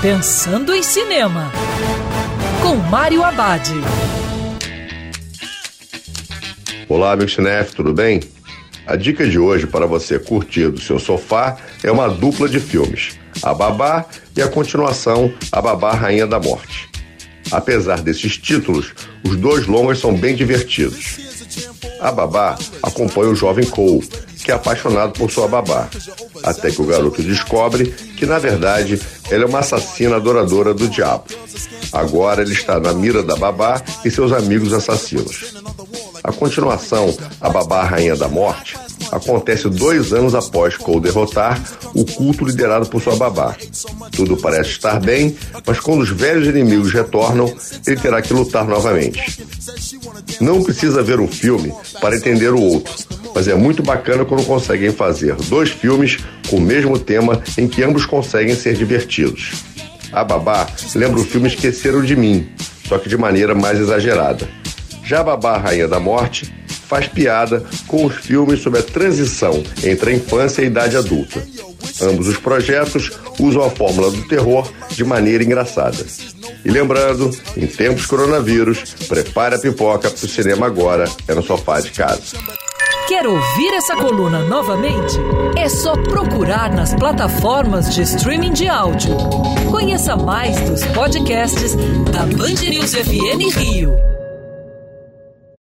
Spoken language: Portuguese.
Pensando em Cinema, com Mário Abad. Olá, meu cinef, tudo bem? A dica de hoje para você curtir do seu sofá é uma dupla de filmes, A Babá e a continuação A Babá Rainha da Morte. Apesar desses títulos, os dois longas são bem divertidos. A babá acompanha o jovem Cole, que é apaixonado por sua babá, até que o garoto descobre que, na verdade, ela é uma assassina adoradora do diabo. Agora ele está na mira da babá e seus amigos assassinos. A continuação, A Babá Rainha da Morte, acontece dois anos após Cole derrotar o culto liderado por sua babá. Tudo parece estar bem, mas quando os velhos inimigos retornam, ele terá que lutar novamente. Não precisa ver um filme para entender o outro, mas é muito bacana quando conseguem fazer dois filmes com o mesmo tema em que ambos conseguem ser divertidos. A Babá lembra o filme Esqueceram de Mim, só que de maneira mais exagerada. Já a Babá Rainha da Morte faz piada com os filmes sobre a transição entre a infância e a idade adulta. Ambos os projetos usam a fórmula do terror de maneira engraçada. E lembrando, em tempos coronavírus, prepare a pipoca para o cinema agora, é no sofá de casa. Quer ouvir essa coluna novamente? É só procurar nas plataformas de streaming de áudio. Conheça mais dos podcasts da Band News FM Rio.